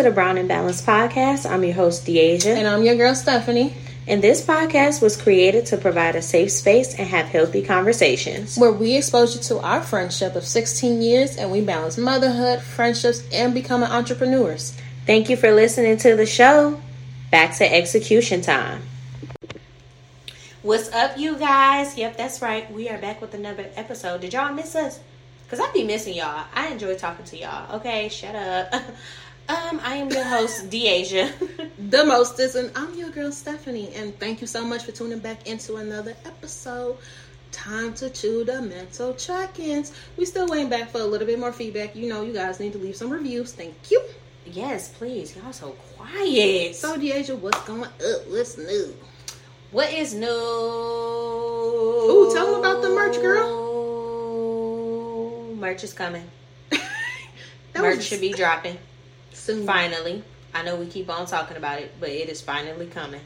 Welcome to the Brown and Balanced podcast. I'm your host, DeAsia. And I'm your girl, Stephanie. And this podcast was created to provide a safe space and have healthy conversations. Where we expose you to our friendship of 16 years and we balance motherhood, friendships, and becoming entrepreneurs. Thank you for listening to the show. Back to execution time. What's up, you guys? Yep, that's right. We are back with another episode. Did y'all miss us? Because I be missing y'all. I enjoy talking to y'all. Okay, shut up. Um, I am your host, DeAsia. the mostest, and I'm your girl, Stephanie. And thank you so much for tuning back into another episode. Time to chew the mental check-ins. We still waiting back for a little bit more feedback. You know, you guys need to leave some reviews. Thank you. Yes, please. Y'all so quiet. So, DeAsia, what's going up? What's new? What is new? Ooh, tell them about the merch, girl. Merch is coming. merch was... should be dropping soon. Finally, I know we keep on talking about it, but it is finally coming.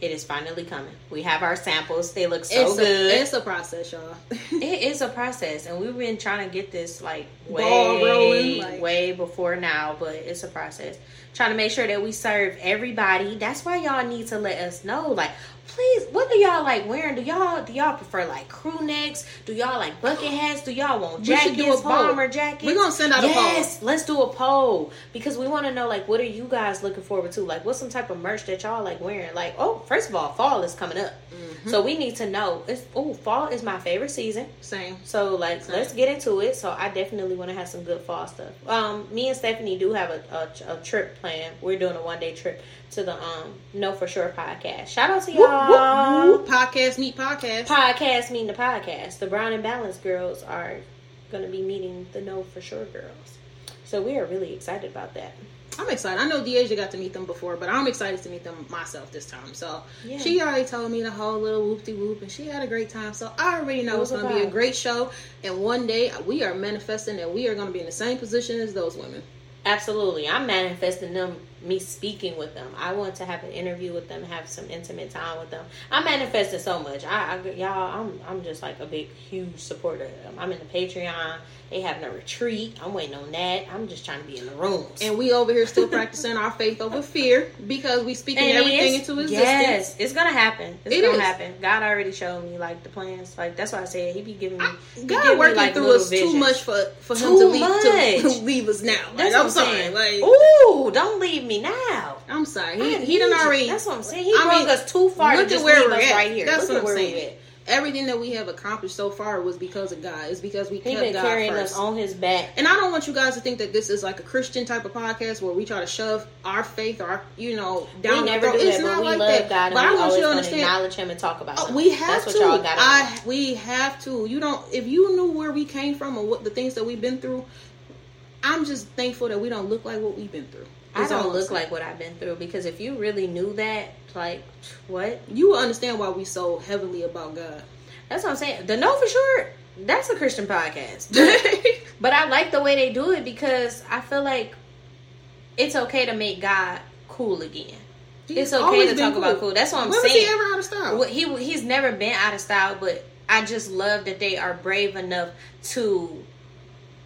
It is finally coming. We have our samples. They look so it's good. A, it's a process, y'all. it is a process, and we've been trying to get this like way, rolling, like... way before now. But it's a process. Trying to make sure that we serve everybody. That's why y'all need to let us know. Like, please, what do y'all like wearing? Do y'all do y'all prefer like crew necks? Do y'all like bucket hats? Do y'all want jackets, bomber jackets? We're gonna send out yes, a poll. Yes, let's do a poll because we want to know like what are you guys looking forward to? Like, what's some type of merch that y'all like wearing? Like, oh, first of all, fall is coming up, mm-hmm. so we need to know. It's oh, fall is my favorite season. Same. So like, Same. let's get into it. So I definitely want to have some good fall stuff. Um, me and Stephanie do have a, a, a trip planned. We're doing a one day trip to the um Know for Sure podcast. Shout out to y'all. Whoop, whoop. Podcast meet podcast. Podcast meeting the podcast. The Brown and Balance girls are going to be meeting the Know for Sure girls. So we are really excited about that. I'm excited. I know DeAsia got to meet them before, but I'm excited to meet them myself this time. So yeah. she already told me the whole little whoop de whoop, and she had a great time. So I already know it's going to be a great show. And one day we are manifesting that we are going to be in the same position as those women. Absolutely. I'm manifesting them me speaking with them. I want to have an interview with them, have some intimate time with them. I manifested so much. I, I y'all, I'm I'm just like a big, huge supporter of them. I'm in the Patreon. They having a retreat. I'm waiting on that. I'm just trying to be in the rooms. And we over here still practicing our faith over fear because we speaking and everything into existence. Yes, it's gonna happen. It's it gonna is. happen. God already showed me like the plans. Like that's why I said He be giving me. I, God working me, like, through us visions. too much for for Him to leave, to leave us now. Like, that's I'm sorry. Saying. Like, ooh, don't leave me now. I'm sorry. He, he done already. That's what I'm saying. He I brought mean, us too far look to just where we're at. right here. That's look what I'm saying everything that we have accomplished so far was because of God. It's because we he kept been God carrying first. us on his back. And I don't want you guys to think that this is like a Christian type of podcast where we try to shove our faith or our, you know down. We never do that, but we like love that. God, and but I want you to understand. Acknowledge Him and talk about. Oh, we have That's to. I we have to. You don't. If you knew where we came from and what the things that we've been through, I'm just thankful that we don't look like what we've been through. I don't look like what I've been through because if you really knew that, like, what you will understand why we so heavily about God. That's what I'm saying. The Know for Sure, that's a Christian podcast. but I like the way they do it because I feel like it's okay to make God cool again. He's it's okay to talk cool. about cool. That's what I'm when saying. Was he ever out of style? He he's never been out of style, but I just love that they are brave enough to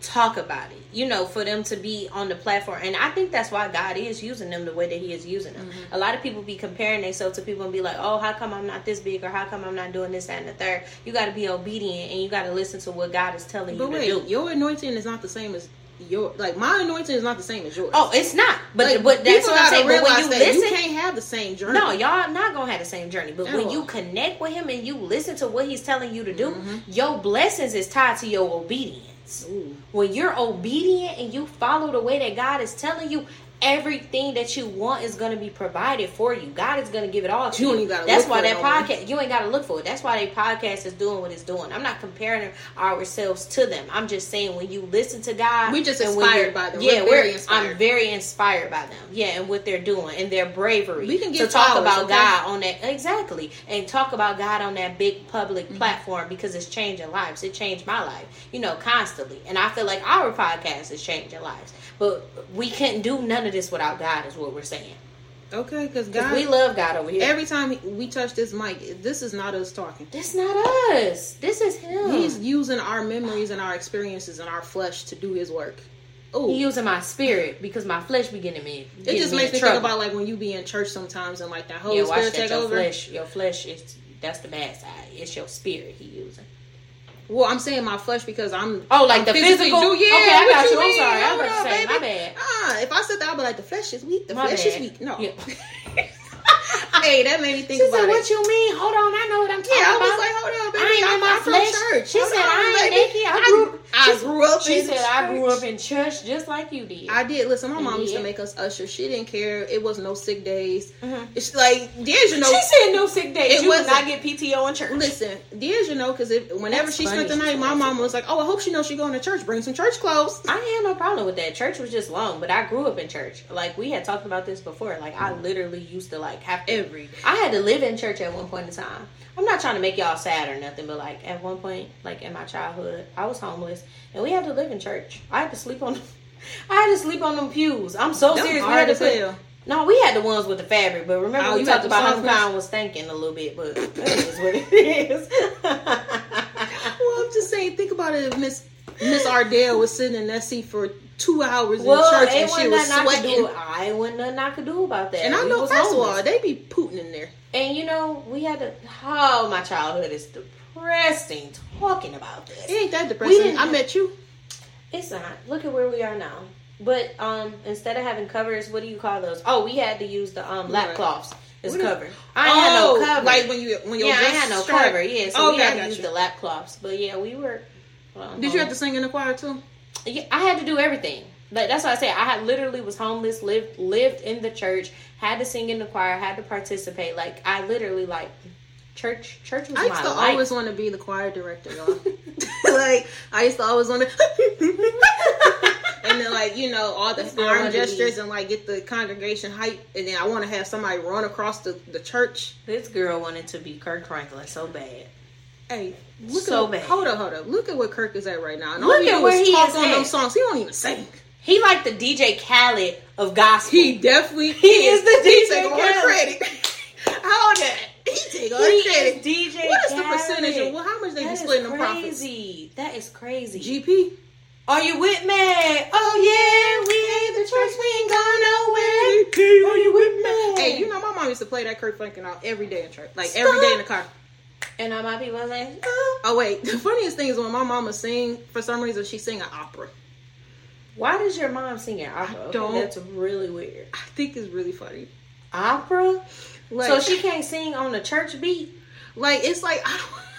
talk about it you know, for them to be on the platform. And I think that's why God is using them the way that He is using them. Mm-hmm. A lot of people be comparing themselves to people and be like, oh, how come I'm not this big or how come I'm not doing this, that, and the third. You got to be obedient and you got to listen to what God is telling but you wait, to do. Your anointing is not the same as your like my anointing is not the same as yours. Oh, it's not. But like, but that's what I'm saying. But when you listen, you can't have the same journey. No, y'all not gonna have the same journey. But when you connect with him and you listen to what he's telling you to do, mm-hmm. your blessings is tied to your obedience. Ooh. When you're obedient and you follow the way that God is telling you, everything that you want is going to be provided for you. God is going to give it all to you. you. That's why that podcast, you ain't got to look for it. That's why that podcast is doing what it's doing. I'm not comparing ourselves to them. I'm just saying when you listen to God, we just inspired by them. Yeah, we're, very inspired. I'm very inspired by them. Yeah, and what they're doing and their bravery. We can get to talk about okay? God on that exactly and talk about God on that big public mm-hmm. platform because it's changing lives. It changed my life, you know, constantly. And I feel like our podcast is changing lives. But we can't do none of this without God, is what we're saying. Okay, because God, we love God over here. Every time we touch this mic, this is not us talking. This not us. This is Him. He's using our memories and our experiences and our flesh to do His work. Ooh. He using my spirit because my flesh be getting me. It just makes me trouble. think about like when you be in church sometimes and like that Holy yeah, Spirit take your over. Flesh, your flesh is that's the bad side. It's your spirit he using. Well, I'm saying my flesh because I'm. Oh, like I'm the physical. Do, yeah, okay, I got you. you. I'm sorry. I was about to say my bad. Ah, if I said that, I'd be like, the flesh is weak. The my flesh bad. is weak. No. Yeah. hey, that made me think she about said, it. What you mean? Hold on, I know what I'm talking yeah, about. I was like, hold on, baby. I ain't in my I'm flesh. Church. She hold said, on, I ain't naked. I grew, I, grew up she said. I grew up in church just like you did. I did. Listen, my mom yeah. used to make us usher. She didn't care. It was no sick days. Mm-hmm. It's like, you know. She said no sick days. It you was not get PTO in church. Listen, you know, because if whenever That's she spent the night, my mom was like, oh, I hope she knows she going to church. Bring some church clothes. I had no problem with that. Church was just long, but I grew up in church. Like, we had talked about this before. Like, I literally used to, like, have Every. I had to live in church at one point in time. I'm not trying to make y'all sad or nothing, but like at one point, like in my childhood, I was homeless and we had to live in church. I had to sleep on, I had to sleep on them pews. I'm so That's serious. We had to No, we had the ones with the fabric, but remember oh, we talked about how the kind was stinking a little bit, but that is what it is. well, I'm just saying, think about it. If Miss Miss Ardell was sitting in that seat for two hours well, in church and she was sweating. I ain't want nothing I could do about that. And I know, first homeless. of all, they be pooting in there. And you know, we had to. Oh, my childhood is depressing. Talking about this, it ain't that depressing. I met you. It's not. Look at where we are now. But um, instead of having covers, what do you call those? Oh, we had to use the um lap cloths as what cover. Is, I oh, had no oh, cover. Like when you when you yeah, I had no cover. Yeah, so okay, we had to use you. the lap cloths. But yeah, we were. Well, Did you have to sing in the choir too? Yeah, I had to do everything. Like that's why I said. I had literally was homeless, lived lived in the church, had to sing in the choir, had to participate. Like I literally like church. Church was I used to life. always want to be the choir director, y'all. like I used to always want to. and then like you know all the arm gestures and like get the congregation hype, and then I want to have somebody run across the, the church. This girl wanted to be Kirk Franklin so bad. Hey, look so at bad. hold up, hold up. Look at what Kirk is at right now. And look all at where he is on at. those songs. He don't even sing. He like the DJ Khaled of gospel. He definitely he is, is the DJ he take Khaled. credit. How that? He take all the credit. DJ What is Khaled. the percentage of well, how much they that be splitting the profits? That is crazy. GP. Are you with me? Oh yeah, we ain't the church, we ain't going nowhere. Are you with me? Hey, you know my mom used to play that Kirk Franklin out every day in church, like Stop. every day in the car. And all my people like, oh. oh wait, the funniest thing is when my mama sing, for some reason she sing an opera. Why does your mom sing an opera? I don't. Okay, that's really weird. I think it's really funny. Opera. Like, so she can't sing on the church beat. Like it's like I don't.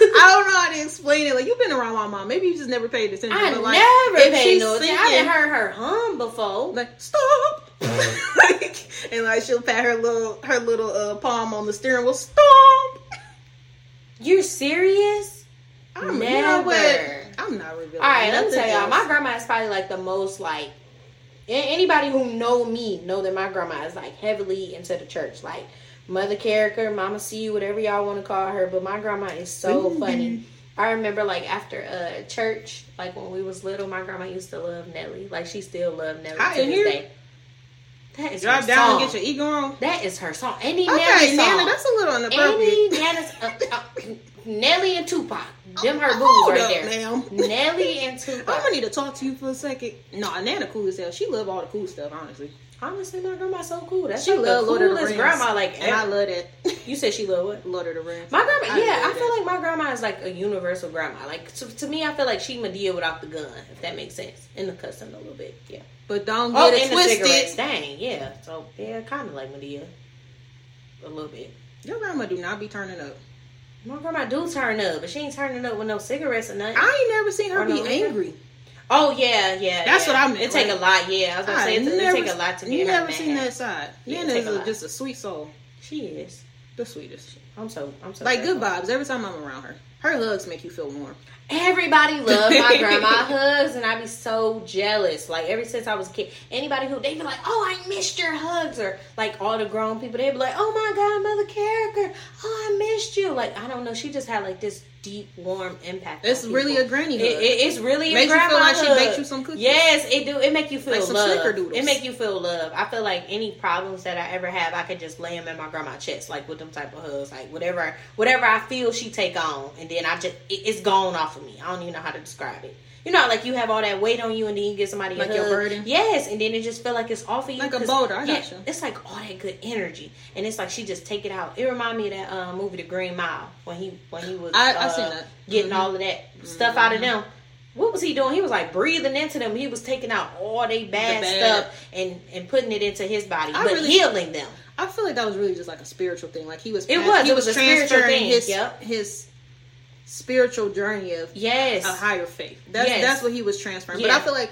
I don't know how to explain it. Like you've been around my mom, maybe you just never paid attention. I but like, never paid no attention. I have heard her hum before. Like stop, like, and like she'll pat her little her little uh, palm on the steering wheel. Stop. You're serious? I'm never. I'm not revealing. All right, let me tell y'all. My grandma is probably like the most like anybody who know me know that my grandma is like heavily into the church, like Mother Character, Mama C, whatever y'all want to call her. But my grandma is so mm-hmm. funny. I remember like after uh church, like when we was little, my grandma used to love Nelly. Like she still loved Nelly I to this day. That is Drop down song. and get your ego on. That is her song. Any okay, Nelly song. Nana, that's a little inappropriate. Any Nana's, uh, uh, Nelly and Tupac. Them her boos right up, there. Ma'am. Nelly and Tupac. I'm gonna need to talk to you for a second. No, Nana cool as hell. She love all the cool stuff, honestly. Honestly, my grandma's so cool. That's she like love the Lord coolest of the grandma. Like, and I love it. You said she love what? Lord of the Rings. My grandma, I yeah, I feel like my grandma is like a universal grandma. Like to, to, me, I feel like she Madea without the gun, if that makes sense, in the custom a little bit. Yeah, but don't oh, get oh, it twisted. The Dang, yeah. So yeah, kind of like Madea, a little bit. Your grandma do not be turning up. My grandma do turn up, but she ain't turning up with no cigarettes or nothing. I ain't never seen her be no angry. Oh yeah, yeah. That's yeah. what I mean. It take a lot. Yeah, I was gonna I say it, never, it take a lot to get you never seen that side. Yeah, Nana is a, just a sweet soul. She is the sweetest. I'm so I'm so like good vibes every time I'm around her. Her hugs make you feel warm. Everybody loves my grandma hugs, and I'd be so jealous. Like ever since I was a kid, anybody who they'd be like, "Oh, I missed your hugs," or like all the grown people, they'd be like, "Oh my God, Mother Character, oh I missed you." Like I don't know, she just had like this deep, warm impact. It's really a granny hug. It, it, it's really Makes a grandma you feel like hug. she baked you some cookies. Yes, it do. It make you feel like love. It make you feel love. I feel like any problems that I ever have, I could just lay them in my grandma's chest, like with them type of hugs. Like Like whatever whatever I feel she take on, and then I just it, it's gone off of me. I don't even know how to describe it. You know, like you have all that weight on you, and then you get somebody like your burden. Yes, and then it just feel like it's off of you, like a boulder. I yeah, It's like all that good energy, and it's like she just take it out. It remind me of that um, movie, The Green Mile, when he when he was I, uh, I seen that. getting mm-hmm. all of that mm-hmm. stuff out of them. What was he doing? He was like breathing into them. He was taking out all they bad, the bad. stuff and and putting it into his body, I but really, healing them. I feel like that was really just like a spiritual thing. Like he was, it was. He it was, was transferring his yep. his spiritual journey of yes a higher faith. That's yes. that's what he was transferring. Yeah. But I feel like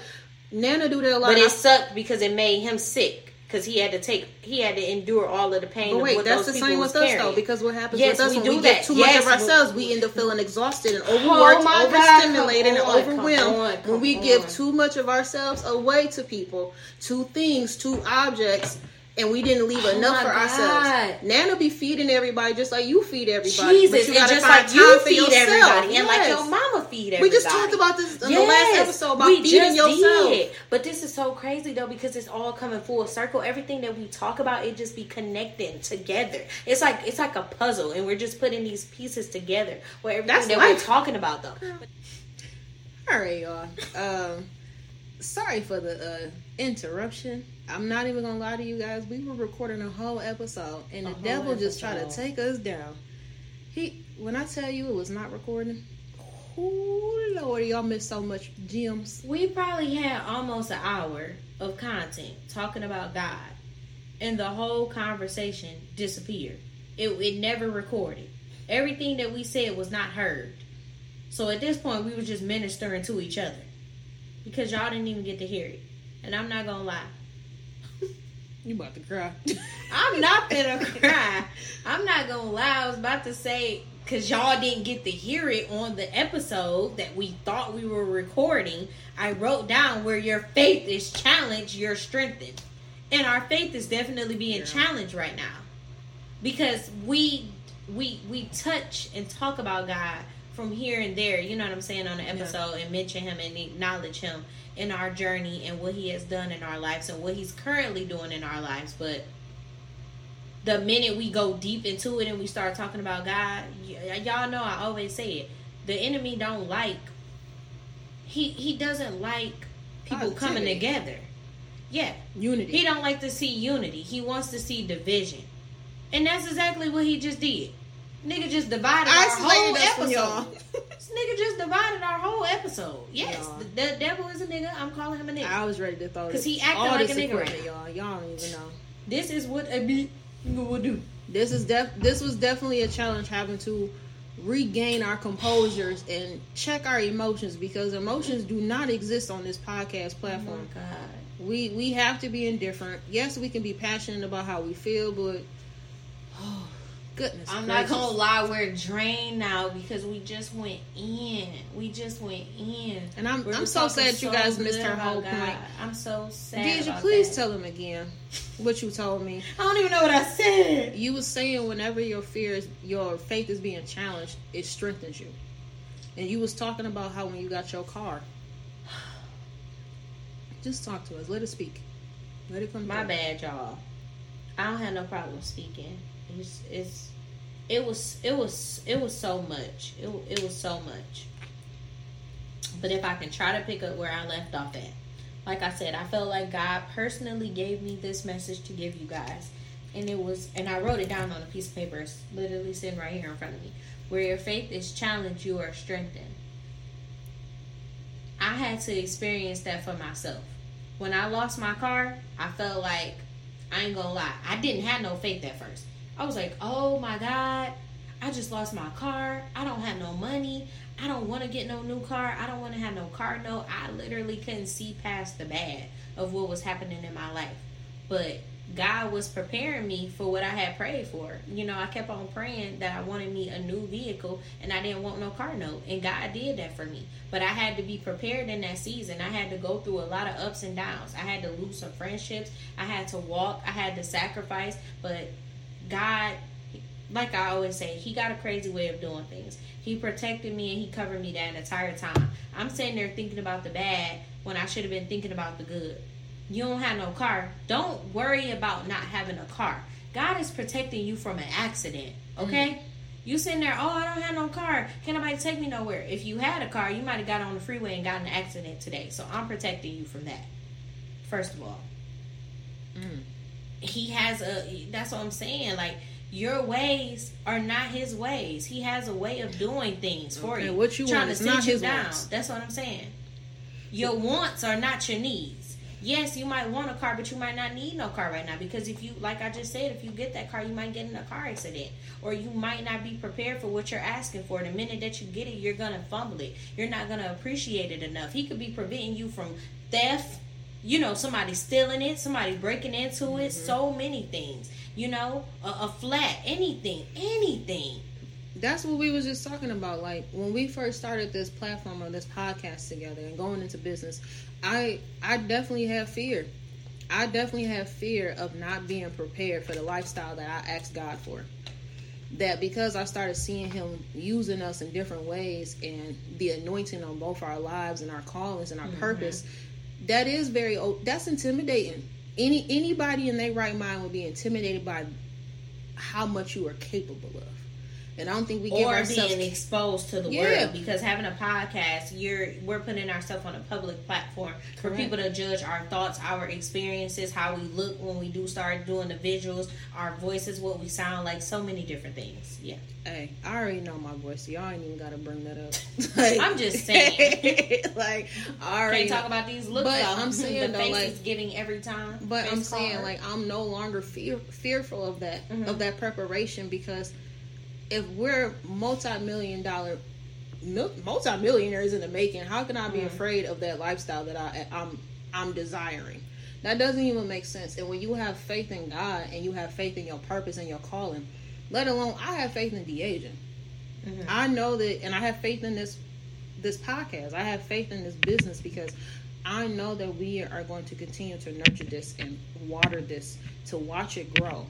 Nana do that a lot. But it sucked because it made him sick. Because he had to take, he had to endure all of the pain. But wait, that's the same with us though. Because what happens yes, with us we when we that. get too yes, much of ourselves, we end up feeling oh exhausted and overworked, oh overstimulated, and overwhelmed. when we on. give too much of ourselves away to people, to things, to objects, and we didn't leave oh enough for God. ourselves. Nana be feeding everybody just like you feed everybody. Jesus, but you gotta just like you feed yourself. everybody, yes. and like your mama feed everybody. We just talked about this in yes. the last episode about we feeding yourself. Did. But this is so crazy though because it's all coming full circle. Everything that we talk about, it just be connecting together. It's like it's like a puzzle, and we're just putting these pieces together. Where everything That's that life. we're talking about though. All right, y'all. Um, sorry for the uh, interruption. I'm not even gonna lie to you guys. We were recording a whole episode, and the devil just tried to take us down. He, when I tell you it was not recording, oh lord, y'all missed so much gems. We probably had almost an hour of content talking about God, and the whole conversation disappeared. It, it never recorded. Everything that we said was not heard. So at this point, we were just ministering to each other because y'all didn't even get to hear it. And I'm not gonna lie, you about to cry. I'm not gonna cry. I'm not gonna lie. I was about to say because y'all didn't get to hear it on the episode that we thought we were recording. I wrote down where your faith is challenged, you're strengthened, and our faith is definitely being yeah. challenged right now because we we we touch and talk about God from here and there. You know what I'm saying on the episode yeah. and mention Him and acknowledge Him in our journey and what he has done in our lives and what he's currently doing in our lives but the minute we go deep into it and we start talking about god y- y'all know i always say it the enemy don't like he he doesn't like people Positivity. coming together yeah unity he don't like to see unity he wants to see division and that's exactly what he just did Nigga just divided our whole episode. this nigga just divided our whole episode. Yes, the, the, devil is a nigga. I'm calling him a nigga. I was ready to throw because he acting like a nigga right y'all. Y'all don't even know. This is what a beat would do. This is def. This was definitely a challenge having to regain our composures and check our emotions because emotions do not exist on this podcast oh platform. Oh God. We we have to be indifferent. Yes, we can be passionate about how we feel, but oh, goodness. I'm gracious. not gonna lie, we're drained now because we just went in. We just went in. And I'm we're I'm so sad so you guys missed her whole God. point. I'm so sad. Did you please that. tell them again what you told me? I don't even know what I said. You was saying whenever your fears, your faith is being challenged, it strengthens you. And you was talking about how when you got your car. Just talk to us. Let us speak. Let it come. My bad, y'all. I don't have no problem speaking. It's, it's it was it was it was so much. It it was so much. But if I can try to pick up where I left off at, like I said, I felt like God personally gave me this message to give you guys, and it was and I wrote it down on a piece of paper. It's literally sitting right here in front of me. Where your faith is challenged, you are strengthened. I had to experience that for myself. When I lost my car, I felt like I ain't gonna lie, I didn't have no faith at first. I was like, oh my God, I just lost my car. I don't have no money. I don't want to get no new car. I don't want to have no car note. I literally couldn't see past the bad of what was happening in my life. But God was preparing me for what I had prayed for. You know, I kept on praying that I wanted me a new vehicle and I didn't want no car note. And God did that for me. But I had to be prepared in that season. I had to go through a lot of ups and downs. I had to lose some friendships. I had to walk. I had to sacrifice. But God, like I always say, He got a crazy way of doing things. He protected me and He covered me that entire time. I'm sitting there thinking about the bad when I should have been thinking about the good. You don't have no car. Don't worry about not having a car. God is protecting you from an accident. Okay. Mm-hmm. You sitting there, oh, I don't have no car. Can't nobody take me nowhere. If you had a car, you might have got on the freeway and got in an accident today. So I'm protecting you from that. First of all. Mm. He has a that's what I'm saying. Like your ways are not his ways. He has a way of doing things for okay, you. What you trying want to sit you down. Wants. That's what I'm saying. Your wants are not your needs. Yes, you might want a car, but you might not need no car right now because if you, like I just said, if you get that car, you might get in a car accident, or you might not be prepared for what you're asking for. The minute that you get it, you're gonna fumble it. You're not gonna appreciate it enough. He could be preventing you from theft. You know, somebody stealing it, somebody breaking into it, mm-hmm. so many things you know, a, a flat, anything, anything. That's what we was just talking about. Like when we first started this platform or this podcast together and going into business, I I definitely have fear. I definitely have fear of not being prepared for the lifestyle that I asked God for. That because I started seeing Him using us in different ways and the anointing on both our lives and our callings and our mm-hmm. purpose, that is very that's intimidating any anybody in their right mind would be intimidated by how much you are capable of. And I don't think we give or ourselves being exposed to the yeah. world because having a podcast, you're we're putting ourselves on a public platform for people to judge our thoughts, our experiences, how we look when we do start doing the visuals, our voices, what we sound like, so many different things. Yeah. Hey, I already know my voice. So y'all ain't even got to bring that up. like, I'm just saying. like, I already can't talk about these looks. But though. I'm saying the though, like giving every time. But I'm saying like I'm no longer fear fearful of that mm-hmm. of that preparation because if we're multi-million dollar multi-millionaires in the making how can i be mm. afraid of that lifestyle that I, i'm i'm desiring that doesn't even make sense and when you have faith in god and you have faith in your purpose and your calling let alone i have faith in DeAsia. Mm-hmm. i know that and i have faith in this this podcast i have faith in this business because i know that we are going to continue to nurture this and water this to watch it grow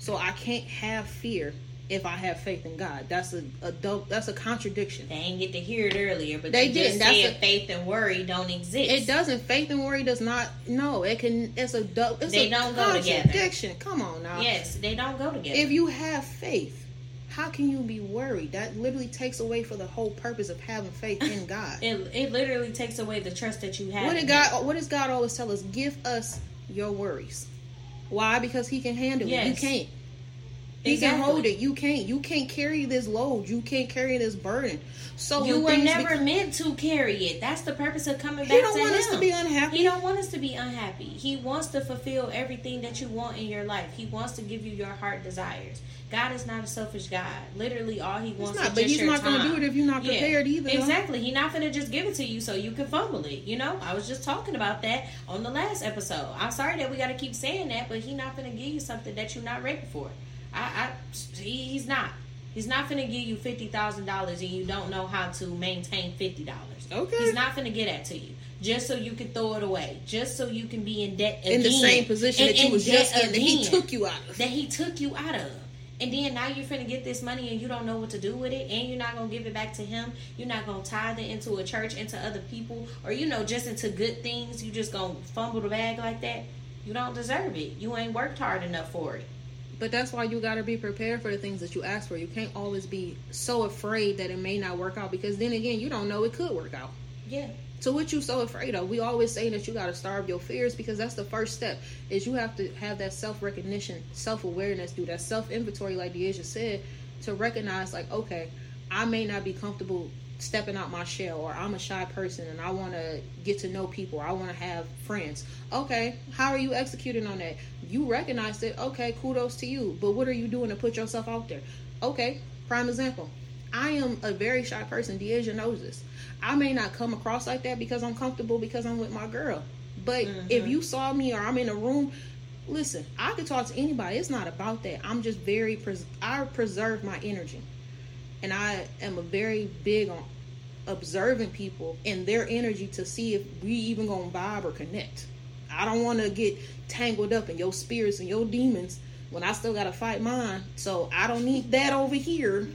so i can't have fear if I have faith in God. That's a, a dope, that's a contradiction. They ain't get to hear it earlier, but they, didn't. That's a, faith and worry don't exist. It doesn't. Faith and worry does not. No, it can. It's a dope. It's they a don't go together. Come on now. Yes, they don't go together. If you have faith, how can you be worried? That literally takes away for the whole purpose of having faith in God. it it literally takes away the trust that you have. What did God? What does God always tell us? Give us your worries. Why? Because He can handle yes. it. You can't. He exactly. can hold it. You can't. You can't carry this load. You can't carry this burden. So you were never be- meant to carry it. That's the purpose of coming back. He don't want him. us to be unhappy. He don't want us to be unhappy. He wants to fulfill everything that you want in your life. He wants to give you your heart desires. God is not a selfish God. Literally, all He wants not, is but He's not going to do it if you're not prepared yeah, either. Exactly. He's not going to just give it to you so you can fumble it. You know, I was just talking about that on the last episode. I'm sorry that we got to keep saying that, but He's not going to give you something that you're not ready for. I, I he, he's not. He's not gonna give you fifty thousand dollars and you don't know how to maintain fifty dollars. Okay. He's not gonna get that to you just so you can throw it away, just so you can be in debt again. in the same position and, that you was just in. That he took you out of. That he took you out of. And then now you're finna get this money and you don't know what to do with it, and you're not gonna give it back to him. You're not gonna tithe it into a church, into other people, or you know, just into good things. You just gonna fumble the bag like that. You don't deserve it. You ain't worked hard enough for it. But that's why you got to be prepared for the things that you ask for. You can't always be so afraid that it may not work out because then again, you don't know it could work out. Yeah. So what you so afraid of? We always say that you got to starve your fears because that's the first step. Is you have to have that self recognition, self awareness, do that self inventory, like DeAsia said, to recognize like, okay, I may not be comfortable stepping out my shell or I'm a shy person and I want to get to know people. I want to have friends. Okay, how are you executing on that? You recognize it. Okay, kudos to you. But what are you doing to put yourself out there? Okay, prime example. I am a very shy person. DeAsia knows this. I may not come across like that because I'm comfortable because I'm with my girl. But mm-hmm. if you saw me or I'm in a room, listen, I could talk to anybody. It's not about that. I'm just very, pres- I preserve my energy and I am a very big on observing people and their energy to see if we even gonna vibe or connect. I don't want to get tangled up in your spirits and your demons when I still gotta fight mine. So I don't need that over here.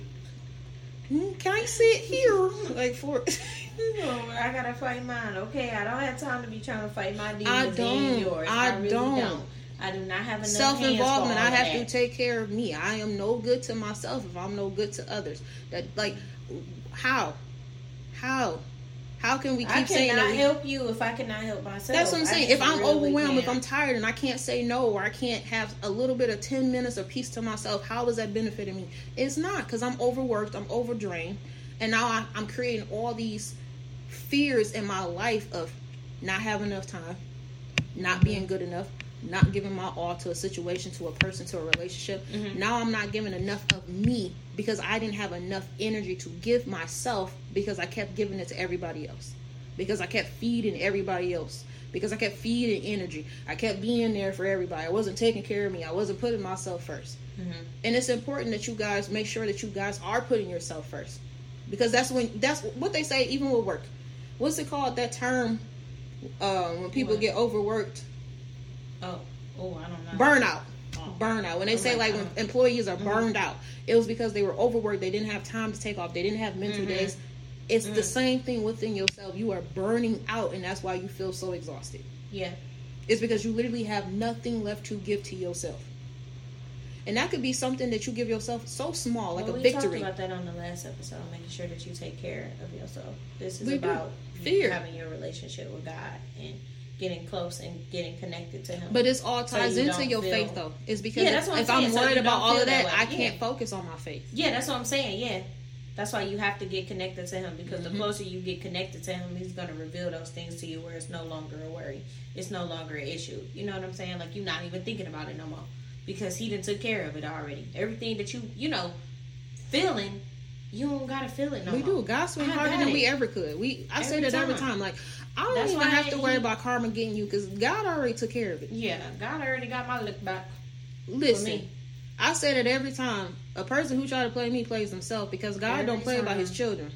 Hmm, can I sit here like for? I gotta fight mine. Okay, I don't have time to be trying to fight my demons I don't. and yours. I, I really don't. don't. I do not have enough self involvement. I have that. to take care of me. I am no good to myself if I'm no good to others. That like how, how, how can we keep I saying that? I help you if I cannot help myself. That's what I'm saying. If I'm really overwhelmed, can. if I'm tired and I can't say no, or I can't have a little bit of ten minutes of peace to myself, how is that benefiting me? It's not because I'm overworked, I'm overdrained, and now I, I'm creating all these fears in my life of not having enough time, not mm-hmm. being good enough, not giving my all to a situation, to a person, to a relationship. Mm-hmm. Now I'm not giving enough of me because I didn't have enough energy to give myself because I kept giving it to everybody else. Because I kept feeding everybody else. Because I kept feeding energy. I kept being there for everybody. I wasn't taking care of me. I wasn't putting myself 1st mm-hmm. And it's important that you guys make sure that you guys are putting yourself first. Because that's when that's what they say even with work. What's it called? That term uh, when people what? get overworked Oh, oh, I don't know. Burnout. Oh. Burnout. When they say like when employees are mm-hmm. burned out, it was because they were overworked. They didn't have time to take off. They didn't have mental mm-hmm. days. It's mm-hmm. the same thing within yourself. You are burning out, and that's why you feel so exhausted. Yeah. It's because you literally have nothing left to give to yourself. And that could be something that you give yourself so small, like well, a we victory. We talked about that on the last episode, making sure that you take care of yourself. This is we about fear having your relationship with God and getting close and getting connected to him. But it's all ties so you into your feel, faith though. It's because yeah, if, I'm, if I'm worried so about all of that, that I can't yeah. focus on my faith. Yeah, that's what I'm saying. Yeah. That's why you have to get connected to him because mm-hmm. the closer you get connected to him, he's going to reveal those things to you where it's no longer a worry. It's no longer an issue. You know what I'm saying? Like you're not even thinking about it no more because he didn't took care of it already. Everything that you, you know, feeling, you don't gotta feel it no more. we more. do. God swing harder than it. we ever could. We I every say that time. every time. Like I don't That's even have to worry he, about karma getting you because God already took care of it. Yeah, God already got my look back. Listen, I say that every time. A person who try to play me plays himself because God every don't play time. about His children.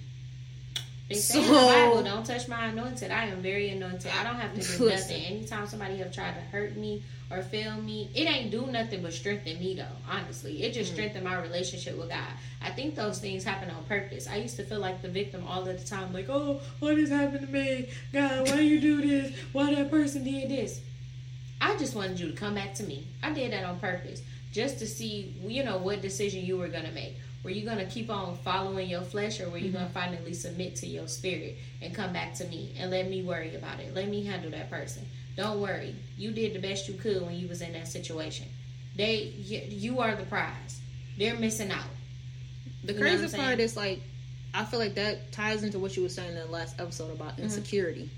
They say so, in the Bible, "Don't touch my anointed." I am very anointed. I don't have to do listen. nothing. Anytime somebody have tried to hurt me or fail me, it ain't do nothing but strengthen me though. Honestly, it just mm. strengthened my relationship with God. I think those things happen on purpose. I used to feel like the victim all of the time, like, oh, what has happened to me? God, why you do this? Why that person did this? I just wanted you to come back to me. I did that on purpose, just to see, you know, what decision you were gonna make. Were you gonna keep on following your flesh, or were you mm-hmm. gonna finally submit to your spirit and come back to me and let me worry about it? Let me handle that person. Don't worry. You did the best you could when you was in that situation. They, you are the prize. They're missing out. The you crazy part is like, I feel like that ties into what you were saying in the last episode about mm-hmm. insecurity.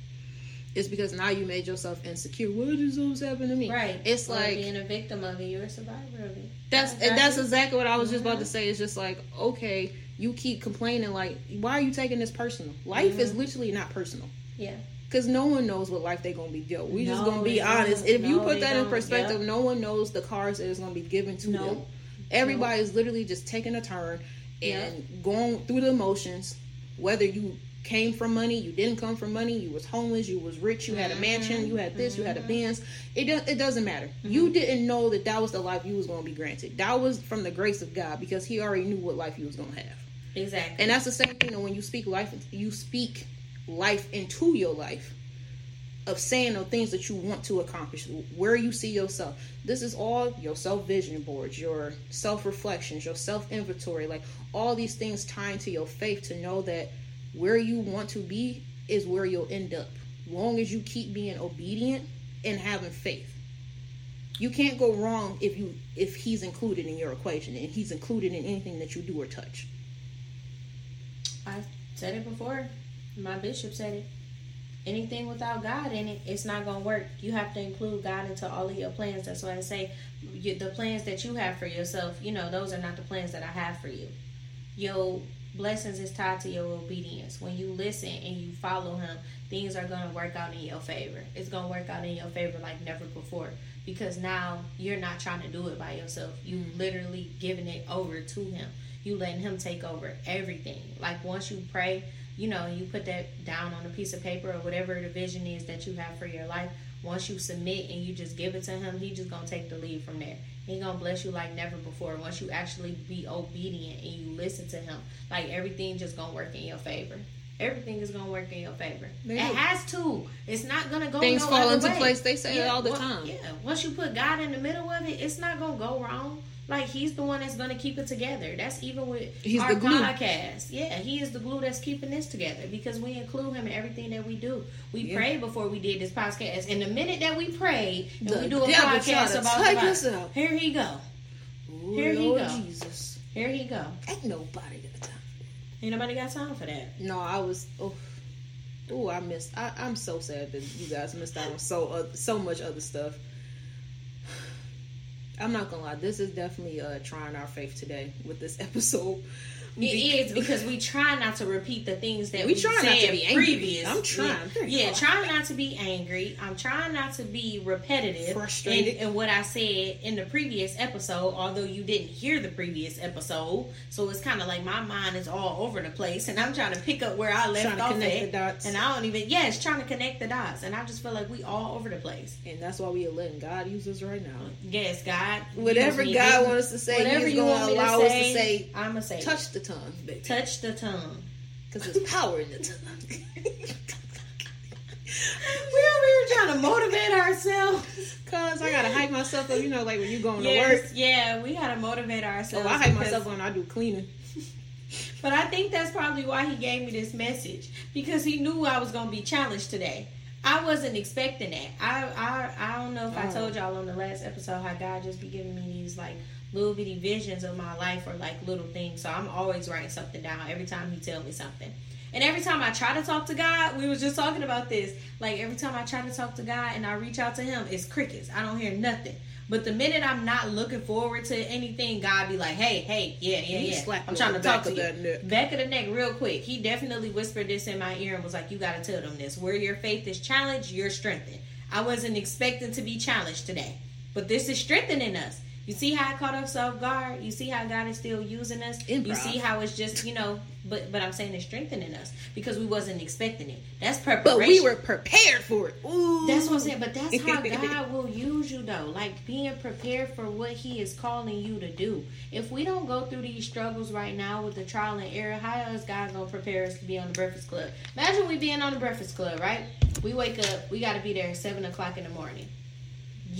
It's because now you made yourself insecure. What is always happening to me? Right. It's or like being a victim of it. You're a survivor of it. That's and that's exactly what I was just about to mm-hmm. say. It's just like okay, you keep complaining. Like, why are you taking this personal? Life mm-hmm. is literally not personal. Yeah. Because no one knows what life they're gonna be Yo, We no, just gonna be honest. If no, you put that in perspective, yep. no one knows the cards that is gonna be given to no. them. Everybody is literally just taking a turn and yep. going through the emotions. Whether you came from money, you didn't come from money, you was homeless, you was rich, you had a mansion, you had this, you had a mm-hmm. Benz. It does it doesn't matter. Mm-hmm. You didn't know that that was the life you was going to be granted. That was from the grace of God because He already knew what life you was going to have. Exactly. And that's the same thing when you speak life, you speak life into your life of saying the things that you want to accomplish, where you see yourself. This is all your self vision boards, your self reflections, your self inventory, like all these things tying to your faith to know that where you want to be is where you'll end up. Long as you keep being obedient and having faith. You can't go wrong if you if he's included in your equation and he's included in anything that you do or touch. I've said it before. My bishop said it. Anything without God in it, it's not gonna work. You have to include God into all of your plans. That's why I say you, the plans that you have for yourself. You know, those are not the plans that I have for you. Your blessings is tied to your obedience. When you listen and you follow Him, things are gonna work out in your favor. It's gonna work out in your favor like never before because now you're not trying to do it by yourself. You literally giving it over to Him. You letting Him take over everything. Like once you pray you know, you put that down on a piece of paper or whatever the vision is that you have for your life. Once you submit and you just give it to him, he just gonna take the lead from there. He gonna bless you like never before. Once you actually be obedient and you listen to him, like everything just gonna work in your favor. everything is gonna work in your favor. They it do. has to. It's not gonna go. Things no fall into way. place. They say yeah, it all the well, time. Yeah. Once you put God in the middle of it, it's not gonna go wrong. Like he's the one that's gonna keep it together. That's even with he's our podcast. Yeah, he is the glue that's keeping this together because we include him in everything that we do. We yeah. prayed before we did this podcast, and the minute that we pray and the we do a podcast about the here he go. Ooh, here he Lord go. Jesus. Here he go. Ain't nobody got time. Ain't nobody got time for that. No, I was. Oh, oh I missed. I, am so sad that you guys missed out on so uh, so much other stuff. I'm not gonna lie, this is definitely uh, trying our faith today with this episode. It is because we try not to repeat the things that we, we try not to be angry. Previous. I'm trying. Yeah, yeah trying not to be angry. I'm trying not to be repetitive. Frustrated. In, in, what I said in the previous episode, although you didn't hear the previous episode, so it's kind of like my mind is all over the place, and I'm trying to pick up where I left off at, and I don't even. Yeah, it's trying to connect the dots, and I just feel like we all over the place. And that's why we are letting God use us right now. Yes, God. Whatever God wants to say, whatever you want to allow us to say. I'm gonna say. Touch the tongue, baby. Touch the tongue. Because there's power in the tongue. we over here trying to motivate ourselves. Cause I gotta hype myself up, you know, like when you going yes, to work. Yeah, we gotta motivate ourselves. Oh, I hype myself when I do cleaning. But I think that's probably why he gave me this message because he knew I was gonna be challenged today. I wasn't expecting that. I I I don't know if oh. I told y'all on the last episode how God just be giving me these like little bitty visions of my life or like little things. So I'm always writing something down every time he tell me something. And every time I try to talk to God, we was just talking about this. Like every time I try to talk to God and I reach out to him, it's crickets. I don't hear nothing. But the minute I'm not looking forward to anything, God be like, "Hey, hey, yeah, yeah, yeah." I'm trying to talk to you. Back of the neck, real quick. He definitely whispered this in my ear and was like, "You got to tell them this. Where your faith is challenged, you're strengthened." I wasn't expecting to be challenged today, but this is strengthening us. You see how I caught us off guard. You see how God is still using us. Improv. You see how it's just you know, but but I'm saying it's strengthening us because we wasn't expecting it. That's preparation. But we were prepared for it. Ooh. That's what I'm saying. But that's how God will use you though. Like being prepared for what He is calling you to do. If we don't go through these struggles right now with the trial and error, how is God gonna prepare us to be on the Breakfast Club? Imagine we being on the Breakfast Club, right? We wake up. We got to be there at seven o'clock in the morning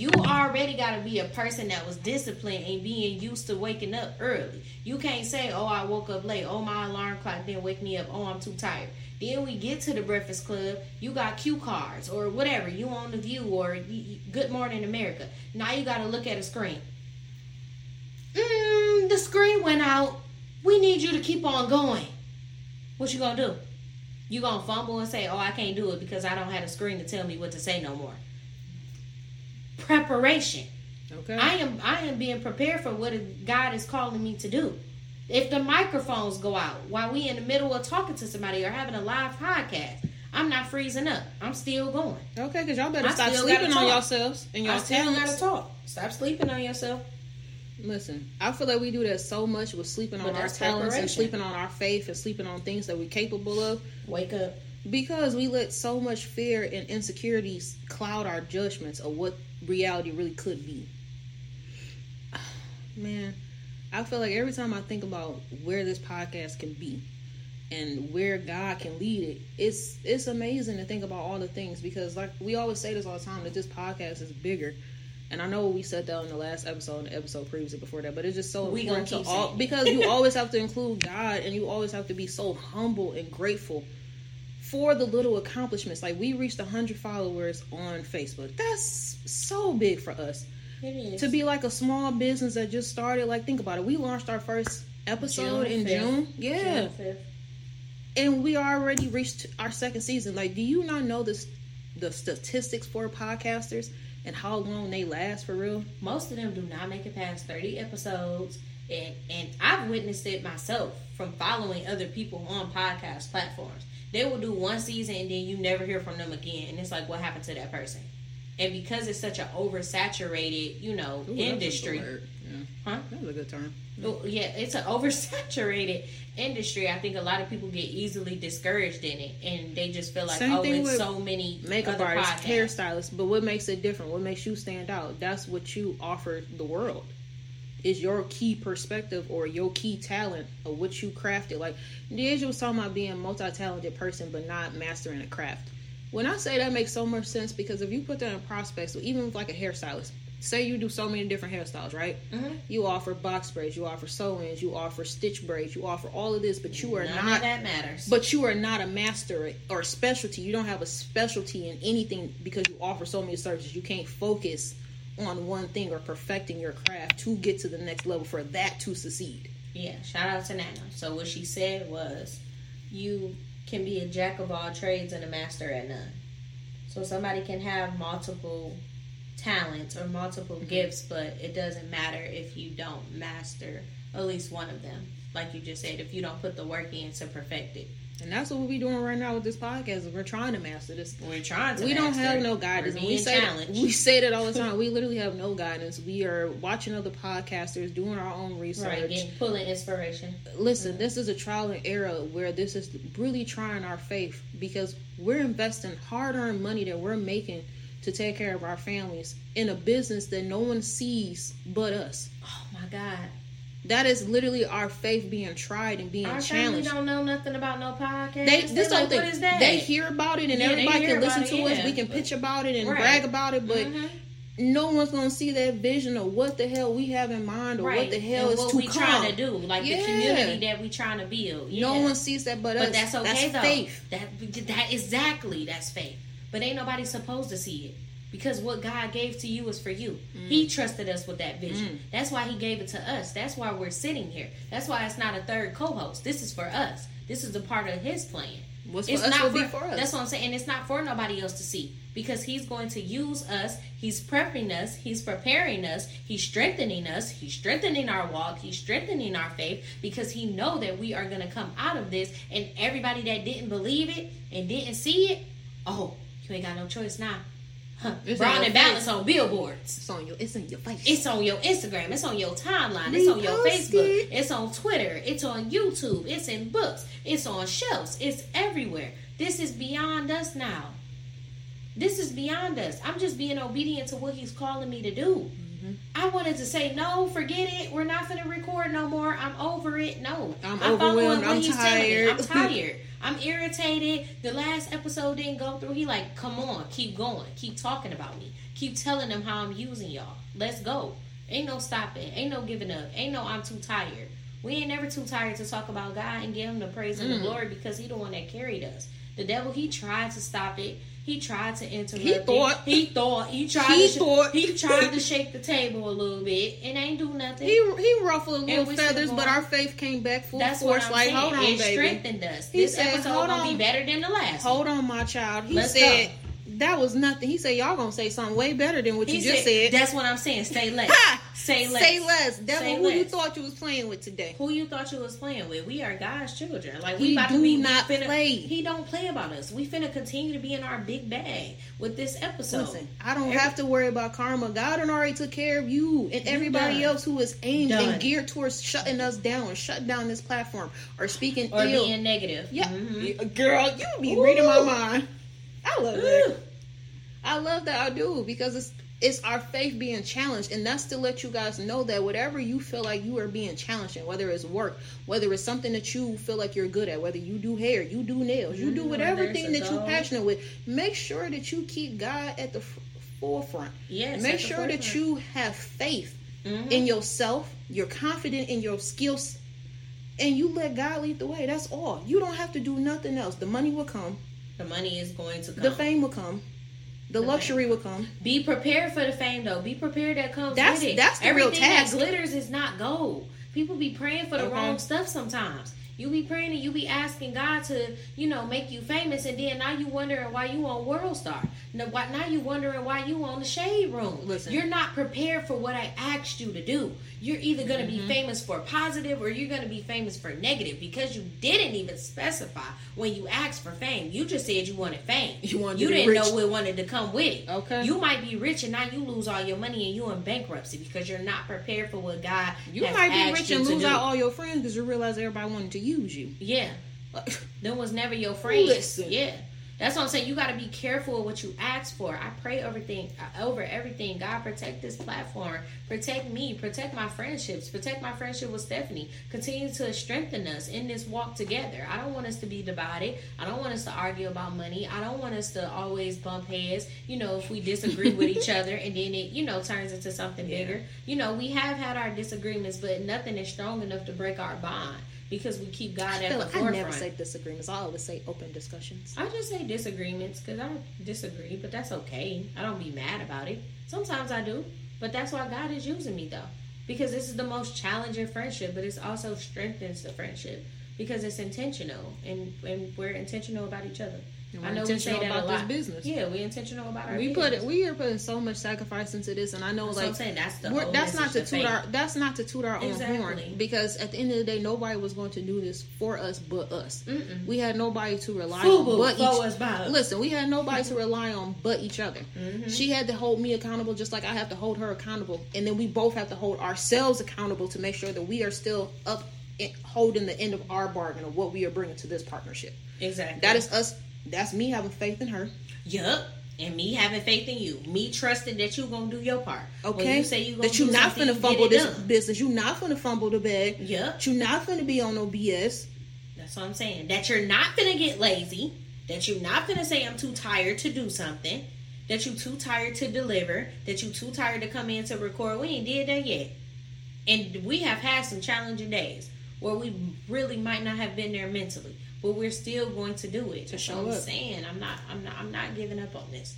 you already got to be a person that was disciplined and being used to waking up early. You can't say, "Oh, I woke up late. Oh, my alarm clock didn't wake me up. Oh, I'm too tired." Then we get to the Breakfast Club. You got cue cards or whatever. You on the View or Good Morning America. Now you got to look at a screen. Mm, the screen went out. We need you to keep on going. What you gonna do? You gonna fumble and say, "Oh, I can't do it because I don't have a screen to tell me what to say no more." Preparation. Okay. I am I am being prepared for what God is calling me to do. If the microphones go out while we in the middle of talking to somebody or having a live podcast, I'm not freezing up. I'm still going. Okay, because y'all better I stop sleeping on yourselves and y'all still gotta talk. Stop sleeping on yourself. Listen, I feel like we do that so much with sleeping but on our talents and sleeping on our faith and sleeping on things that we're capable of. Wake up. Because we let so much fear and insecurities cloud our judgments of what reality really could be. Man, I feel like every time I think about where this podcast can be and where God can lead it, it's it's amazing to think about all the things because like we always say this all the time that this podcast is bigger. And I know we said that in the last episode and the episode previously before that, but it's just so we important to all because you always have to include God and you always have to be so humble and grateful for the little accomplishments. Like we reached 100 followers on Facebook. That's so big for us. To be like a small business that just started. Like think about it. We launched our first episode June in 5th. June. Yeah. June and we already reached our second season. Like, do you not know this the statistics for podcasters and how long they last for real? Most of them do not make it past 30 episodes. And, and I've witnessed it myself from following other people on podcast platforms they will do one season and then you never hear from them again. And it's like, what happened to that person? And because it's such an oversaturated, you know, Ooh, industry. Yeah. Huh? That was a good term. Yeah. yeah, it's an oversaturated industry. I think a lot of people get easily discouraged in it, and they just feel like, Same oh, it's so many makeup artists, hairstylists. But what makes it different? What makes you stand out? That's what you offer the world is your key perspective or your key talent of what you crafted. Like DeAsia was talking about being a multi-talented person but not mastering a craft. When I say that makes so much sense because if you put that in prospects, so even with like a hairstylist, say you do so many different hairstyles, right? Mm-hmm. You offer box braids, you offer sew-ins, you offer stitch braids, you offer all of this, but you are None not that matters. But you are not a master or a specialty. You don't have a specialty in anything because you offer so many services. You can't focus on one thing or perfecting your craft to get to the next level for that to succeed. Yeah, shout out to Nana. So what she said was you can be a jack of all trades and a master at none. So somebody can have multiple talents or multiple mm-hmm. gifts, but it doesn't matter if you don't master at least one of them. Like you just said, if you don't put the work in to perfect it. And that's what we're doing right now with this podcast. We're trying to master this. We're trying to. We don't have no guidance. we say that, we say that all the time. we literally have no guidance. We are watching other podcasters, doing our own research, right, getting, pulling inspiration. Listen, mm-hmm. this is a trial and error where this is really trying our faith because we're investing hard-earned money that we're making to take care of our families in a business that no one sees but us. Oh my God. That is literally our faith being tried and being our challenged. Don't know nothing about no podcast. They this like, thing, They hear about it and yeah, everybody can listen to it, us. Yeah. We can pitch about it and right. brag about it, but mm-hmm. no one's gonna see that vision of what the hell we have in mind or right. what the hell and is what we come. trying to do, like yeah. the community that we trying to build. No one sees that but, but us. That's okay that's though. Faith. That that exactly that's faith. But ain't nobody supposed to see it because what God gave to you is for you. Mm. He trusted us with that vision. Mm. That's why He gave it to us. That's why we're sitting here. That's why it's not a third co-host. This is for us. This is a part of His plan. What's it's not for, for, us. That's what I'm saying. And it's not for nobody else to see because He's going to use us. He's prepping us. He's preparing us. He's strengthening us. He's strengthening our walk. He's strengthening our faith because He know that we are going to come out of this. And everybody that didn't believe it and didn't see it, oh, you ain't got no choice now Huh. Brown and Balance on billboards. It's on your. It's on your face. It's on your Instagram. It's on your timeline. It's on your Facebook. It's on Twitter. It's on YouTube. It's in books. It's on shelves. It's everywhere. This is beyond us now. This is beyond us. I'm just being obedient to what He's calling me to do. Mm-hmm. I wanted to say no, forget it. We're not gonna record no more. I'm over it. No, I'm, I'm overwhelmed. I'm tired. I'm tired. I'm irritated. The last episode didn't go through. He like, come on, keep going, keep talking about me, keep telling them how I'm using y'all. Let's go. Ain't no stopping. Ain't no giving up. Ain't no I'm too tired. We ain't never too tired to talk about God and give him the praise and the mm. glory because he the one that carried us. The devil he tried to stop it. He tried to interrupt. He thought. It. He thought. He tried. He to thought. He tried to shake the table a little bit and ain't do nothing. He he ruffled a little feathers, but our faith came back full That's force. like, saying. hold on, it baby. strengthened us. He this said, episode hold gonna on. be better than the last. Hold one. on, my child. He Let's said. Go that was nothing. He said, "Y'all gonna say something way better than what he you just said." That's what I'm saying. Say less. say less. Say less. Devil, say who less. you thought you was playing with today? Who you thought you was playing with? We are God's children. Like we he about to be not finna, play. He don't play about us. We finna continue to be in our big bag with this episode. Listen, I don't Every, have to worry about karma. God already took care of you and everybody else who is aimed done. and geared towards shutting us down, or shutting down this platform, or speaking or ill. being negative. Yeah, mm-hmm. girl, you be Ooh. reading my mind. I love it. I love that I do because it's it's our faith being challenged and that's to let you guys know that whatever you feel like you are being challenged in whether it's work whether it's something that you feel like you're good at whether you do hair you do nails you do mm-hmm. whatever thing that you're passionate with make sure that you keep god at the f- forefront. Yes make sure that you have faith mm-hmm. in yourself you're confident in your skills and you let god lead the way. That's all. You don't have to do nothing else. The money will come. The money is going to come. the fame will come the luxury will come. Be prepared for the fame, though. Be prepared that comes that's, with it. That's the Everything real task. that glitters is not gold. People be praying for the okay. wrong stuff sometimes. You be praying and you be asking God to, you know, make you famous, and then now you wondering why you on World Star. Now, now you wondering why you on the Shade Room. Listen, you're not prepared for what I asked you to do. You're either going to mm-hmm. be famous for positive or you're going to be famous for negative because you didn't even specify when you asked for fame. You just said you wanted fame. You wanted. You didn't know what wanted to come with it. Okay. You might be rich and now you lose all your money and you in bankruptcy because you're not prepared for what God. You might be rich and lose out all your friends because you realize everybody wanted to use you. Yeah. Them was never your friends. Listen. Yeah. That's what I'm saying. You got to be careful of what you ask for. I pray everything uh, over everything. God protect this platform, protect me, protect my friendships, protect my friendship with Stephanie. Continue to strengthen us in this walk together. I don't want us to be divided. I don't want us to argue about money. I don't want us to always bump heads. You know, if we disagree with each other and then it, you know, turns into something yeah. bigger. You know, we have had our disagreements, but nothing is strong enough to break our bond because we keep God at the like forefront. I never say disagreements. I always say open discussions. I just say disagreements because I disagree, but that's okay. I don't be mad about it. Sometimes I do, but that's why God is using me though, because this is the most challenging friendship, but it also strengthens the friendship because it's intentional and and we're intentional about each other. I know we say that about a lot. business. Yeah, we intentional about our. We business. put it. We are putting so much sacrifice into this, and I know that's like I'm saying that's the that's not to toot our that's not to toot our exactly. own horn because at the end of the day, nobody was going to do this for us but us. Mm-mm. We had nobody to rely Fubu, on but each. Listen, we had nobody to rely on but each other. Mm-hmm. She had to hold me accountable just like I have to hold her accountable, and then we both have to hold ourselves accountable to make sure that we are still up holding the end of our bargain of what we are bringing to this partnership. Exactly. That is us that's me having faith in her. Yup. And me having faith in you, me trusting that you're gonna do your part. Okay, you say you that you not gonna fumble this done. business. You're not gonna fumble the bag. Yep. You not gonna be on no BS. That's what I'm saying. That you're not gonna get lazy. That you're not gonna say I'm too tired to do something. That you too tired to deliver. That you too tired to come in to record. We ain't did that yet. And we have had some challenging days where we really might not have been there mentally but we're still going to do it. To show I'm up. saying I'm not I'm not I'm not giving up on this.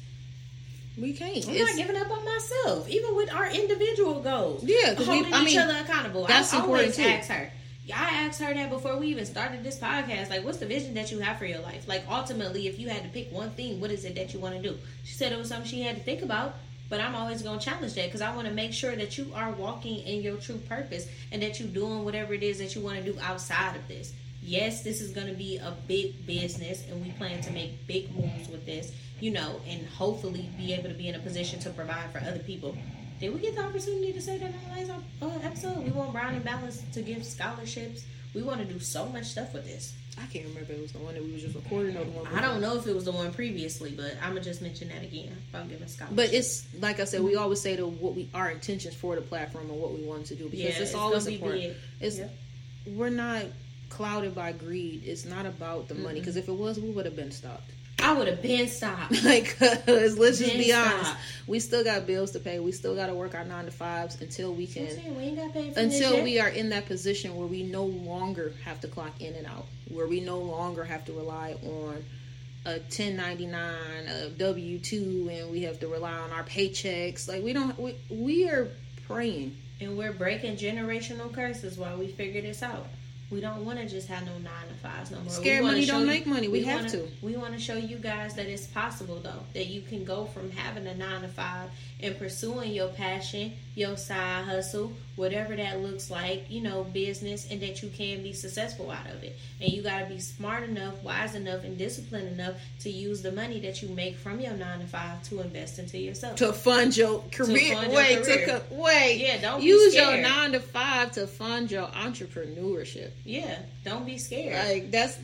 We can't. I'm it's, not giving up on myself, even with our individual goals. Yeah, holding we, I each mean, other accountable. That's I always too. ask her. I asked her that before we even started this podcast. Like, what's the vision that you have for your life? Like, ultimately, if you had to pick one thing, what is it that you want to do? She said it was something she had to think about. But I'm always going to challenge that because I want to make sure that you are walking in your true purpose and that you're doing whatever it is that you want to do outside of this yes, this is going to be a big business and we plan to make big moves with this, you know, and hopefully be able to be in a position to provide for other people. Did we get the opportunity to say that in the last uh, episode? We want Brown and Balance to give scholarships. We want to do so much stuff with this. I can't remember if it was the one that we was just recording or the one. I don't know if it was the one previously, but I'm gonna just mention that again about giving scholarships. But it's like I said, we always say to what we our intentions for the platform and what we want to do because yeah, it's, it's always important. It's yeah. we're not clouded by greed. It's not about the money because if it was, we would have been stopped. I would have been stopped. like, let's been just be honest, we still got bills to pay. We still got to work our nine to fives until we can. We until we are in that position where we no longer have to clock in and out, where we no longer have to rely on a 1099, a W two, and we have to rely on our paychecks. Like we don't. We, we are praying, and we're breaking generational curses while we figure this out. We don't want to just have no nine to fives no more. Scared money don't you, make money. We, we have wanna, to. We want to show you guys that it's possible though that you can go from having a nine to five and pursuing your passion, your side hustle, whatever that looks like, you know, business, and that you can be successful out of it. And you got to be smart enough, wise enough, and disciplined enough to use the money that you make from your nine to five to invest into yourself. To fund your career. Fund wait, your career. To, wait. Yeah, don't use your nine to five to fund your entrepreneurship. Yeah, don't be scared. Like that's,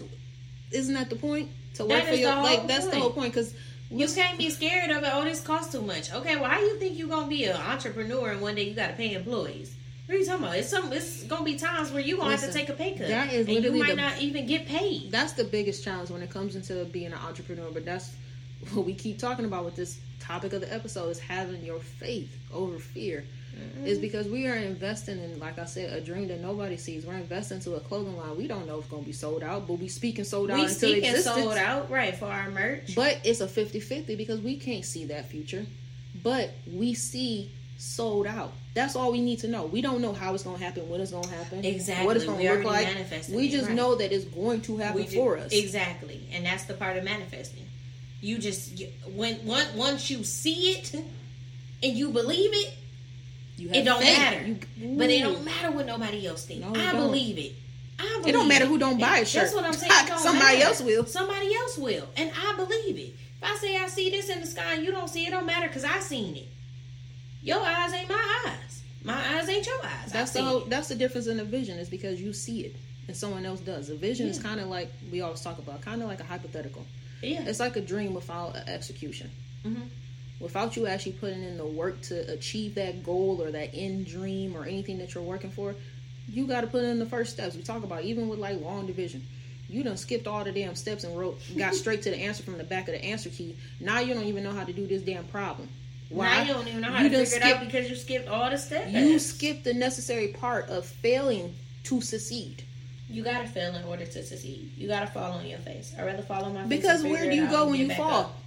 isn't that the point? To work for your like that's the whole point because you can't be scared of it. Oh, this costs too much. Okay, well, how you think you're gonna be an entrepreneur and one day you got to pay employees? What are you talking about? It's some. It's gonna be times where you gonna Listen, have to take a pay cut. That is and you might the, not even get paid. That's the biggest challenge when it comes into being an entrepreneur. But that's what we keep talking about with this topic of the episode is having your faith over fear mm-hmm. is because we are investing in, like I said, a dream that nobody sees. We're investing into a clothing line. We don't know if it's going to be sold out, but we speaking sold out we speaking sold out, right, for our merch. But it's a 50-50 because we can't see that future. But we see sold out. That's all we need to know. We don't know how it's going to happen, when it's going to happen, exactly, what it's going to look like. We just right. know that it's going to happen for us. Exactly, and that's the part of manifesting. You just when once you see it and you believe it, it don't faith. matter. You, but it don't matter what nobody else thinks. No, I don't. believe it. I believe it don't matter who don't buy a shirt. That's what I'm saying. Somebody matter. else will. Somebody else will, and I believe it. If I say I see this in the sky and you don't see it, don't matter because I seen it. Your eyes ain't my eyes. My eyes ain't your eyes. That's the whole, that's the difference in the vision is because you see it and someone else does. A vision yeah. is kind of like we always talk about, kind of like a hypothetical. Yeah. It's like a dream without execution. Mm-hmm. Without you actually putting in the work to achieve that goal or that end dream or anything that you're working for, you got to put in the first steps. We talk about even with like long division. You done skipped all the damn steps and wrote, got straight to the answer from the back of the answer key. Now you don't even know how to do this damn problem. Why? Now you don't even know how you to figure skip, it out because you skipped all the steps. You skipped the necessary part of failing to succeed. You gotta fail in order to succeed. You gotta fall on your face. I'd rather fall on my face. Because where do you go when you fall? Up.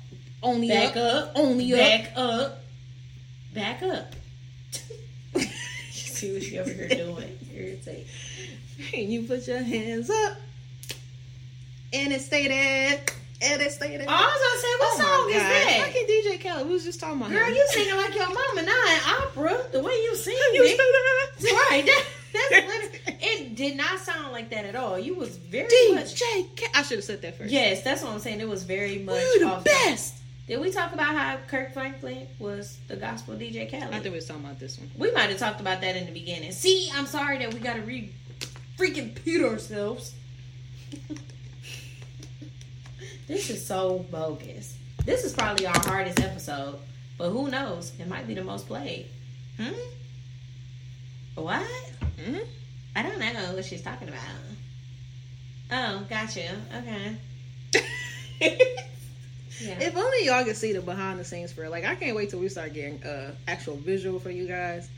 Only back up. up. Only back up. Back up. you see what you over here doing. Irritate. And you put your hands up. And it stated. And it stated. Oh, I was gonna say, what oh song is that? Fucking DJ Khaled. We was just talking about Girl, him. you singing like your mama now in opera. The way you sing, you it. right. That, that's it did not sound like that at all. You was very DJ much. K- I should have said that first. Yes, that's what I'm saying. It was very much. You the best. Did we talk about how Kirk Franklin was the gospel DJ Khaled? I think we was talking about this one. We might have talked about that in the beginning. See, I'm sorry that we got to re freaking put ourselves. this is so bogus. This is probably our hardest episode, but who knows? It might be the most played. Hmm. What? Hmm? I don't know what she's talking about. Oh, gotcha. Okay. If only y'all could see the behind the scenes for it. Like I can't wait till we start getting uh actual visual for you guys.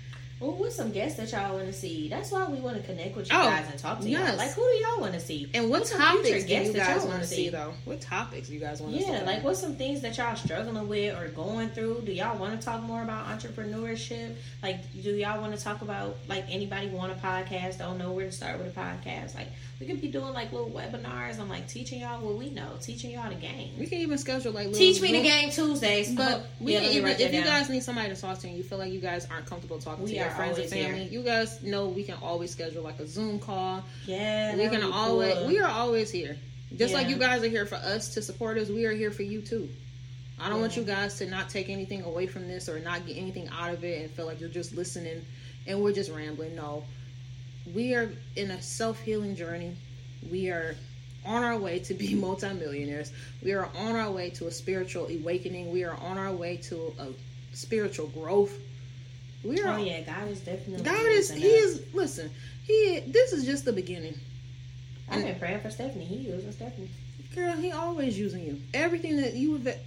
Well, with some guests that y'all want to see. That's why we want to connect with you oh, guys and talk to yes. y'all. Like, who do y'all want to see? And what topics do you guys want to see, though? What topics you guys want to yeah, see? Yeah, like what's some things that y'all struggling with or going through? Do y'all want to talk more about entrepreneurship? Like, do y'all want to talk about like anybody want a podcast? Don't know where to start with a podcast? Like, we could be doing like little webinars I'm like teaching y'all what we know, teaching y'all the game. We can even schedule like little, teach me the game Tuesdays. But we yeah, can even, if you guys need somebody to talk to and you feel like you guys aren't comfortable talking we to your friends and family, here. you guys know we can always schedule like a Zoom call. Yeah, we can always cool. we are always here. Just yeah. like you guys are here for us to support us, we are here for you too. I don't yeah. want you guys to not take anything away from this or not get anything out of it and feel like you're just listening and we're just rambling. No, we are in a self healing journey. We are on our way to be multimillionaires. We are on our way to a spiritual awakening. We are on our way to a spiritual growth. We are. Oh yeah, God is definitely. God is. He is. Listen, he. This is just the beginning. I've been praying for Stephanie. He using Stephanie. Girl, he always using you. Everything that you have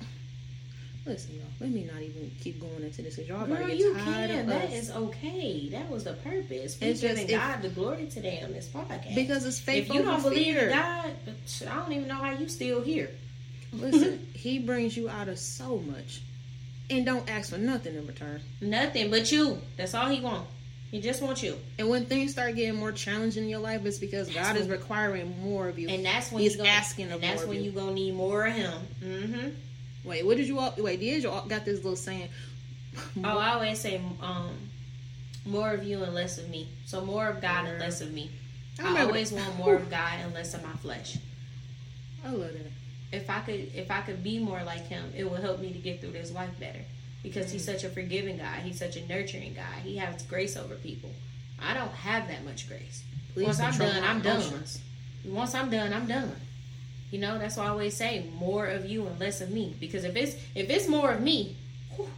Listen, y'all. Let me not even keep going into this because y'all Girl, you can. That is okay. That was the purpose. We giving God the glory today on this podcast because it's faith. If you don't believe in God, I don't even know how you still here. Listen, He brings you out of so much, and don't ask for nothing in return. Nothing but you. That's all He wants. He just wants you. And when things start getting more challenging in your life, it's because that's God is requiring more of you. And that's when He's gonna, asking of That's when you're gonna need more of Him. Mm-hmm. Wait, what did you all? Wait, did you all got this little saying? oh, I always say, um, more of you and less of me. So more of God and less of me. I, I always that. want more of God and less of my flesh. I love that. If I could, if I could be more like Him, it will help me to get through this life better. Because mm He's such a forgiving God. He's such a nurturing God. He has grace over people. I don't have that much grace. Please Once I'm done, I'm done. Once I'm done, I'm done. You know, that's why I always say more of you and less of me. Because if it's if it's more of me, whew,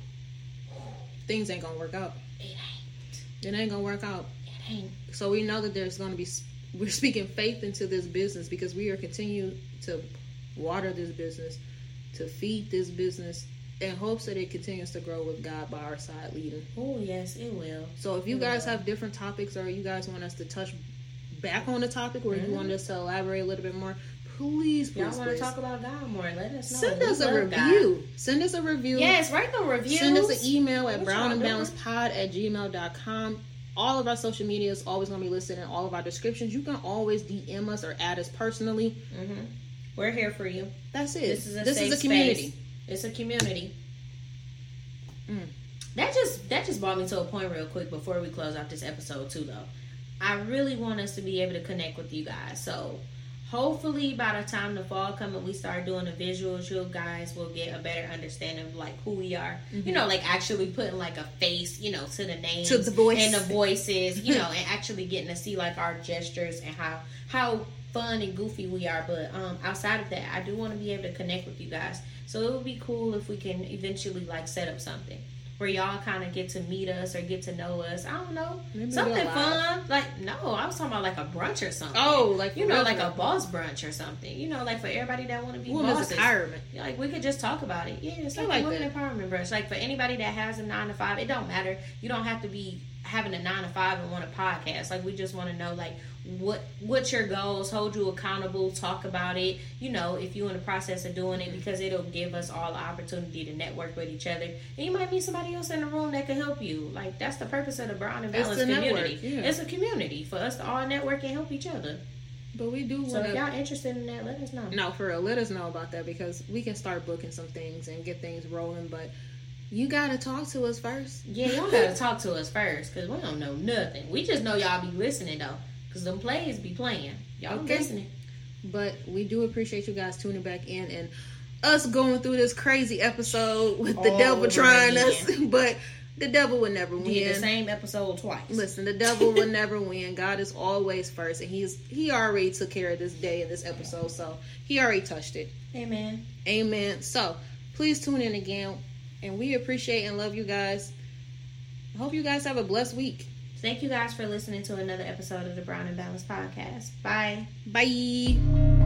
things ain't gonna work out. It ain't. It ain't gonna work out. It ain't. So we know that there's gonna be we're speaking faith into this business because we are continuing to water this business, to feed this business, in hopes that it continues to grow with God by our side leading. Oh yes, it will. So if you it guys will. have different topics or you guys want us to touch back on the topic or mm-hmm. you want us to elaborate a little bit more, please, please, y'all want to talk about God more? Let us know. Send us a review. God. Send us a review. Yes, write the review. Send us an email at brownandbalancedpod at gmail.com. All of our social media is always going to be listed in all of our descriptions. You can always DM us or add us personally. Mm-hmm. We're here for you. That's it. This is a, this is a community. Space. It's a community. Mm. That just that just brought me to a point real quick before we close out this episode too though. I really want us to be able to connect with you guys. So hopefully by the time the fall come and we start doing the visuals you guys will get a better understanding of like who we are mm-hmm. you know like actually putting like a face you know to the names to the voice and the voices you know and actually getting to see like our gestures and how how fun and goofy we are but um outside of that i do want to be able to connect with you guys so it would be cool if we can eventually like set up something where y'all kind of get to meet us or get to know us. I don't know. Maybe something fun. Like, no, I was talking about like a brunch or something. Oh, like, you know, like a boss brunch or something. You know, like for everybody that want to be Women's bosses. empowerment. Like, we could just talk about it. Yeah, it's like, like a women empowerment brunch. Like, for anybody that has a nine to five, it don't matter. You don't have to be having a nine to five and want a podcast. Like, we just want to know, like, what what's your goals hold you accountable talk about it you know if you're in the process of doing it because it'll give us all the opportunity to network with each other and you might meet somebody else in the room that can help you like that's the purpose of the brown and balanced community yeah. it's a community for us to all network and help each other but we do. So if y'all interested in that, let us know. No, for real, let us know about that because we can start booking some things and get things rolling. But you gotta talk to us first. Yeah, y'all gotta talk to us first because we don't know nothing. We just know y'all be listening though. Cause them plays be playing. Y'all okay. listening. But we do appreciate you guys tuning back in and us going through this crazy episode with the devil trying us. But the devil will never win. Did the same episode twice. Listen, the devil will never win. God is always first, and he's he already took care of this day and this episode, so he already touched it. Amen. Amen. So please tune in again, and we appreciate and love you guys. I hope you guys have a blessed week. Thank you guys for listening to another episode of the Brown and Balanced Podcast. Bye. Bye.